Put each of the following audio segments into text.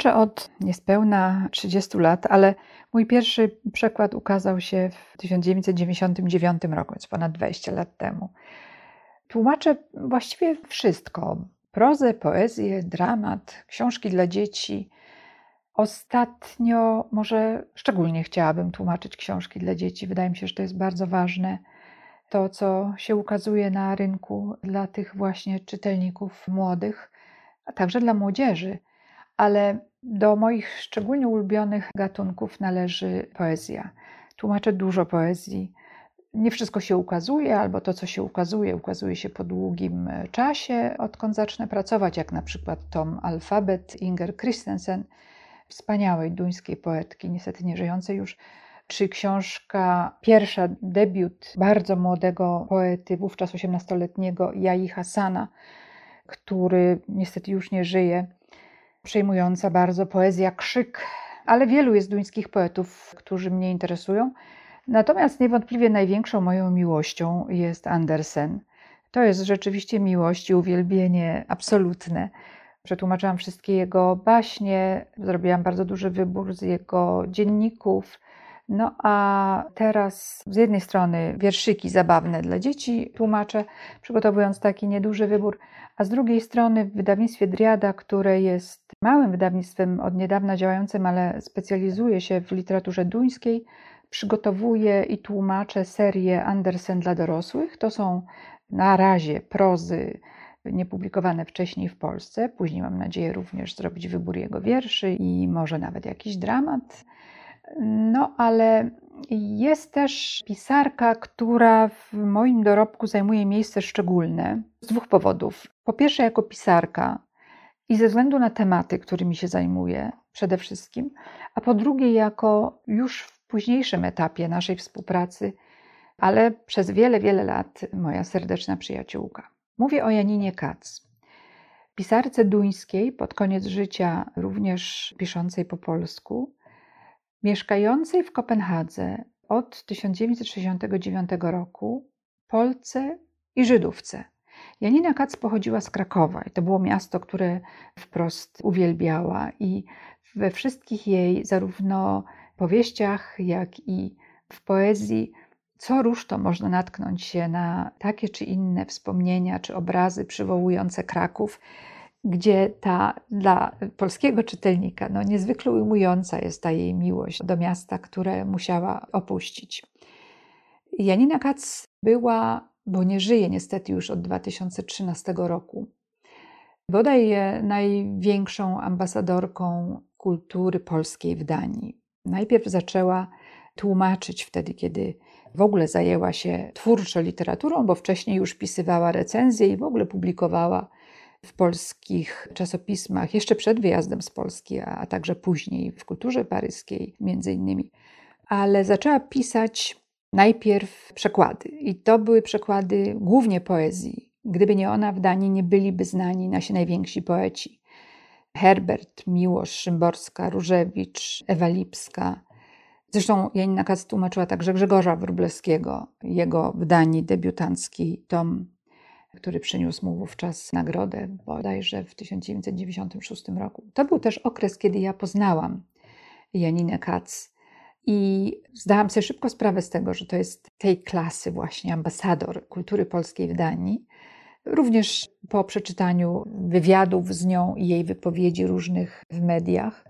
Tłumaczę od niespełna 30 lat, ale mój pierwszy przekład ukazał się w 1999 roku, więc ponad 20 lat temu. Tłumaczę właściwie wszystko: prozę, poezję, dramat, książki dla dzieci. Ostatnio, może szczególnie chciałabym tłumaczyć książki dla dzieci. Wydaje mi się, że to jest bardzo ważne. To, co się ukazuje na rynku dla tych właśnie czytelników młodych, a także dla młodzieży ale do moich szczególnie ulubionych gatunków należy poezja. Tłumaczę dużo poezji. Nie wszystko się ukazuje, albo to, co się ukazuje, ukazuje się po długim czasie, odkąd zacznę pracować, jak na przykład tom Alfabet Inger Christensen, wspaniałej duńskiej poetki, niestety nieżyjącej już, czy książka, pierwsza debiut bardzo młodego poety, wówczas 18-letniego Jai Hasana, który niestety już nie żyje przejmująca bardzo poezja Krzyk, ale wielu jest duńskich poetów, którzy mnie interesują. Natomiast niewątpliwie największą moją miłością jest Andersen. To jest rzeczywiście miłość i uwielbienie absolutne. Przetłumaczyłam wszystkie jego baśnie, zrobiłam bardzo duży wybór z jego dzienników. No a teraz z jednej strony wierszyki zabawne dla dzieci tłumaczę, przygotowując taki nieduży wybór, a z drugiej strony w wydawnictwie Driada, które jest małym wydawnictwem od niedawna działającym, ale specjalizuje się w literaturze duńskiej, przygotowuję i tłumaczę serię Andersen dla dorosłych. To są na razie prozy niepublikowane wcześniej w Polsce. Później mam nadzieję również zrobić wybór jego wierszy i może nawet jakiś dramat. No, ale jest też pisarka, która w moim dorobku zajmuje miejsce szczególne z dwóch powodów. Po pierwsze, jako pisarka i ze względu na tematy, którymi się zajmuję przede wszystkim, a po drugie, jako już w późniejszym etapie naszej współpracy, ale przez wiele, wiele lat moja serdeczna przyjaciółka. Mówię o Janinie Kac, pisarce duńskiej, pod koniec życia również piszącej po polsku, mieszkającej w Kopenhadze od 1969 roku, Polce i Żydówce. Janina Kac pochodziła z Krakowa i to było miasto, które wprost uwielbiała i we wszystkich jej zarówno powieściach, jak i w poezji co róż to można natknąć się na takie czy inne wspomnienia czy obrazy przywołujące Kraków gdzie ta dla polskiego czytelnika no, niezwykle ujmująca jest ta jej miłość do miasta, które musiała opuścić. Janina Kac była, bo nie żyje niestety już od 2013 roku, bodaj największą ambasadorką kultury polskiej w Danii. Najpierw zaczęła tłumaczyć wtedy, kiedy w ogóle zajęła się twórczo literaturą, bo wcześniej już pisywała recenzje i w ogóle publikowała w polskich czasopismach, jeszcze przed wyjazdem z Polski, a, także później w kulturze paryskiej między innymi. Ale zaczęła pisać najpierw przekłady. I to były przekłady głównie poezji. Gdyby nie ona, w Danii nie byliby znani nasi najwięksi poeci. Herbert, Miłosz, Szymborska, Różewicz, Ewa Lipska. Zresztą Janina Kac tłumaczyła także Grzegorza Wróblewskiego, jego w Danii debiutancki tom który przyniósł mu wówczas nagrodę, bodajże w 1996 roku. To był też okres, kiedy ja poznałam Janinę Katz i zdałam sobie szybko sprawę z tego, że to jest tej klasy właśnie ambasador kultury polskiej w Danii. Również po przeczytaniu wywiadów z nią i jej wypowiedzi różnych w mediach.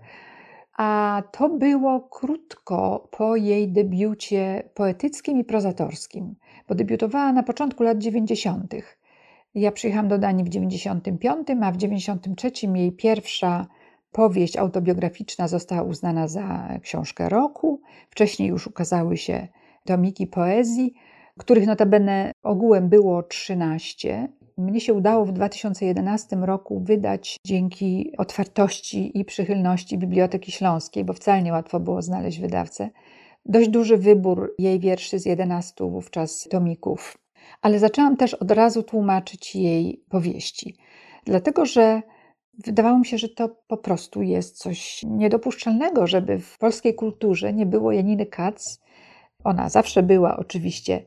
A to było krótko po jej debiucie poetyckim i prozatorskim, bo debiutowała na początku lat 90. Ja przyjechałam do Danii w 95, a w 93 jej pierwsza powieść autobiograficzna została uznana za książkę roku. Wcześniej już ukazały się tomiki poezji, których notabene ogółem było 13. mnie się udało w 2011 roku wydać dzięki otwartości i przychylności Biblioteki Śląskiej, bo wcale nie łatwo było znaleźć wydawcę. Dość duży wybór jej wierszy z 11 wówczas tomików, ale zaczęłam też od razu tłumaczyć jej powieści, dlatego że wydawało mi się, że to po prostu jest coś niedopuszczalnego, żeby w polskiej kulturze nie było Janiny Kac. Ona zawsze była oczywiście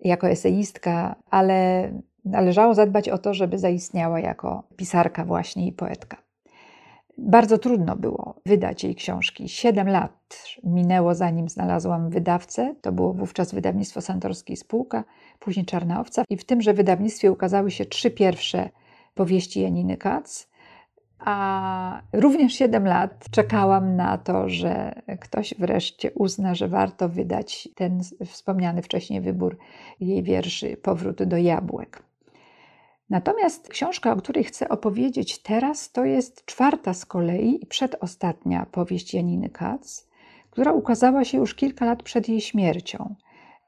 jako eseistka, ale należało zadbać o to, żeby zaistniała jako pisarka właśnie i poetka. Bardzo trudno było wydać jej książki. Siedem lat minęło, zanim znalazłam wydawcę. To było wówczas wydawnictwo Santorski Spółka, później Czarna Owca. I w tymże wydawnictwie ukazały się trzy pierwsze powieści Janiny Kac. A również 7 lat czekałam na to, że ktoś wreszcie uzna, że warto wydać ten wspomniany wcześniej wybór jej wierszy Powrót do jabłek. Natomiast książka, o której chcę opowiedzieć teraz, to jest czwarta z kolei i przedostatnia powieść Janiny Kac, która ukazała się już kilka lat przed jej śmiercią.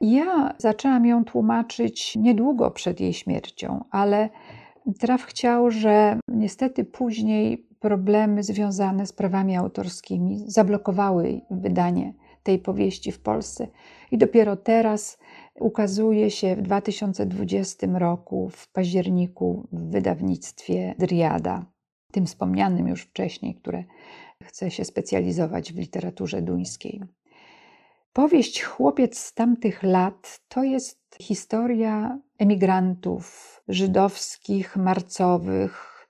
Ja zaczęłam ją tłumaczyć niedługo przed jej śmiercią, ale Traf chciał, że niestety później problemy związane z prawami autorskimi zablokowały wydanie tej powieści w Polsce i dopiero teraz ukazuje się w 2020 roku w październiku w wydawnictwie Driada, tym wspomnianym już wcześniej, które chce się specjalizować w literaturze duńskiej. Powieść Chłopiec z tamtych lat to jest historia emigrantów żydowskich, marcowych,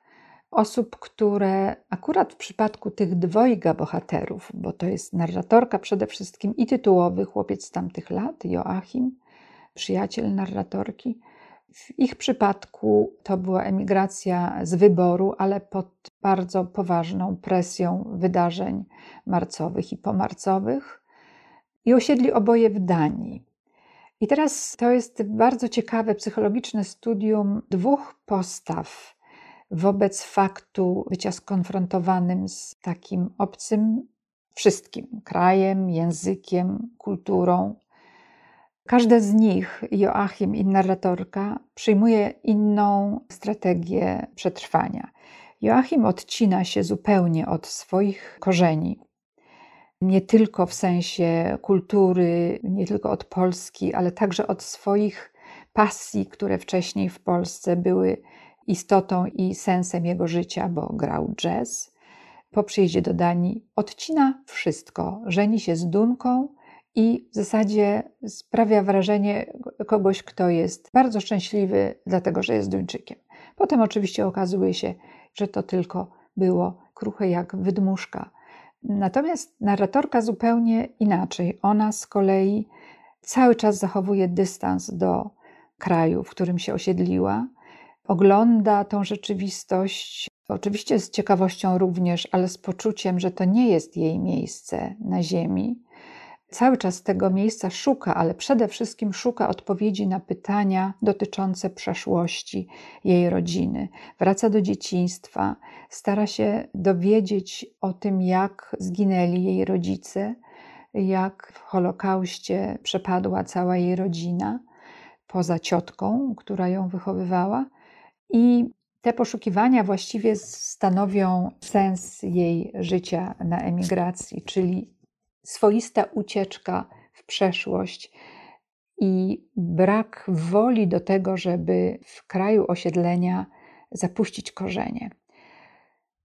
osób, które akurat w przypadku tych dwojga bohaterów, bo to jest narratorka przede wszystkim i tytułowy chłopiec z tamtych lat, Joachim, przyjaciel narratorki. W ich przypadku to była emigracja z wyboru, ale pod bardzo poważną presją wydarzeń marcowych i pomarcowych. I osiedli oboje w Danii. I teraz to jest bardzo ciekawe psychologiczne studium dwóch postaw wobec faktu bycia skonfrontowanym z takim obcym wszystkim krajem, językiem, kulturą. Każde z nich, Joachim i narratorka, przyjmuje inną strategię przetrwania. Joachim odcina się zupełnie od swoich korzeni, nie tylko w sensie kultury, nie tylko od Polski, ale także od swoich pasji, które wcześniej w Polsce były istotą i sensem jego życia, bo grał jazz. Po przyjeździe do Danii odcina wszystko, żeni się z Dunką i w zasadzie sprawia wrażenie kogoś, kto jest bardzo szczęśliwy, dlatego że jest Duńczykiem. Potem oczywiście okazuje się, że to tylko było kruche jak wydmuszka Natomiast narratorka zupełnie inaczej. Ona z kolei cały czas zachowuje dystans do kraju, w którym się osiedliła, ogląda tą rzeczywistość, oczywiście z ciekawością również, ale z poczuciem, że to nie jest jej miejsce na Ziemi, cały czas tego miejsca szuka, ale przede wszystkim szuka odpowiedzi na pytania dotyczące przeszłości jej rodziny. Wraca do dzieciństwa, stara się dowiedzieć o tym, jak zginęli jej rodzice, jak w Holokauście przepadła cała jej rodzina, poza ciotką, która ją wychowywała. I te poszukiwania właściwie stanowią sens jej życia na emigracji, czyli swoista ucieczka w przeszłość i brak woli do tego, żeby w kraju osiedlenia zapuścić korzenie.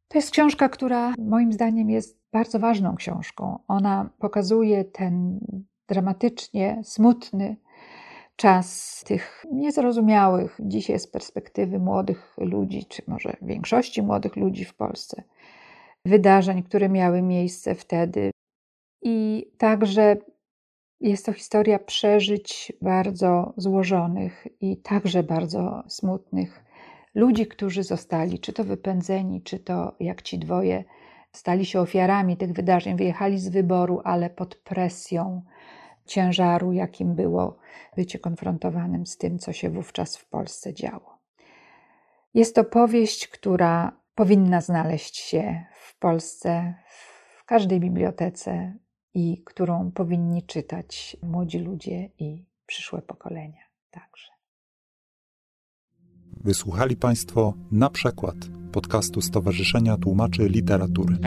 To jest książka, która moim zdaniem jest bardzo ważną książką. Ona pokazuje ten dramatycznie smutny czas tych niezrozumiałych dzisiaj z perspektywy młodych ludzi, czy może większości młodych ludzi w Polsce, wydarzeń, które miały miejsce wtedy, i także jest to historia przeżyć bardzo złożonych i także bardzo smutnych ludzi, którzy zostali czy to wypędzeni, czy to jak ci dwoje stali się ofiarami tych wydarzeń, wyjechali z wyboru, ale pod presją ciężaru, jakim było bycie konfrontowanym z tym, co się wówczas w Polsce działo. Jest to powieść, która powinna znaleźć się w Polsce, w każdej bibliotece, i którą powinni czytać młodzi ludzie i przyszłe pokolenia także. Wysłuchali Państwo na przykład podcastu Stowarzyszenia Tłumaczy Literatury.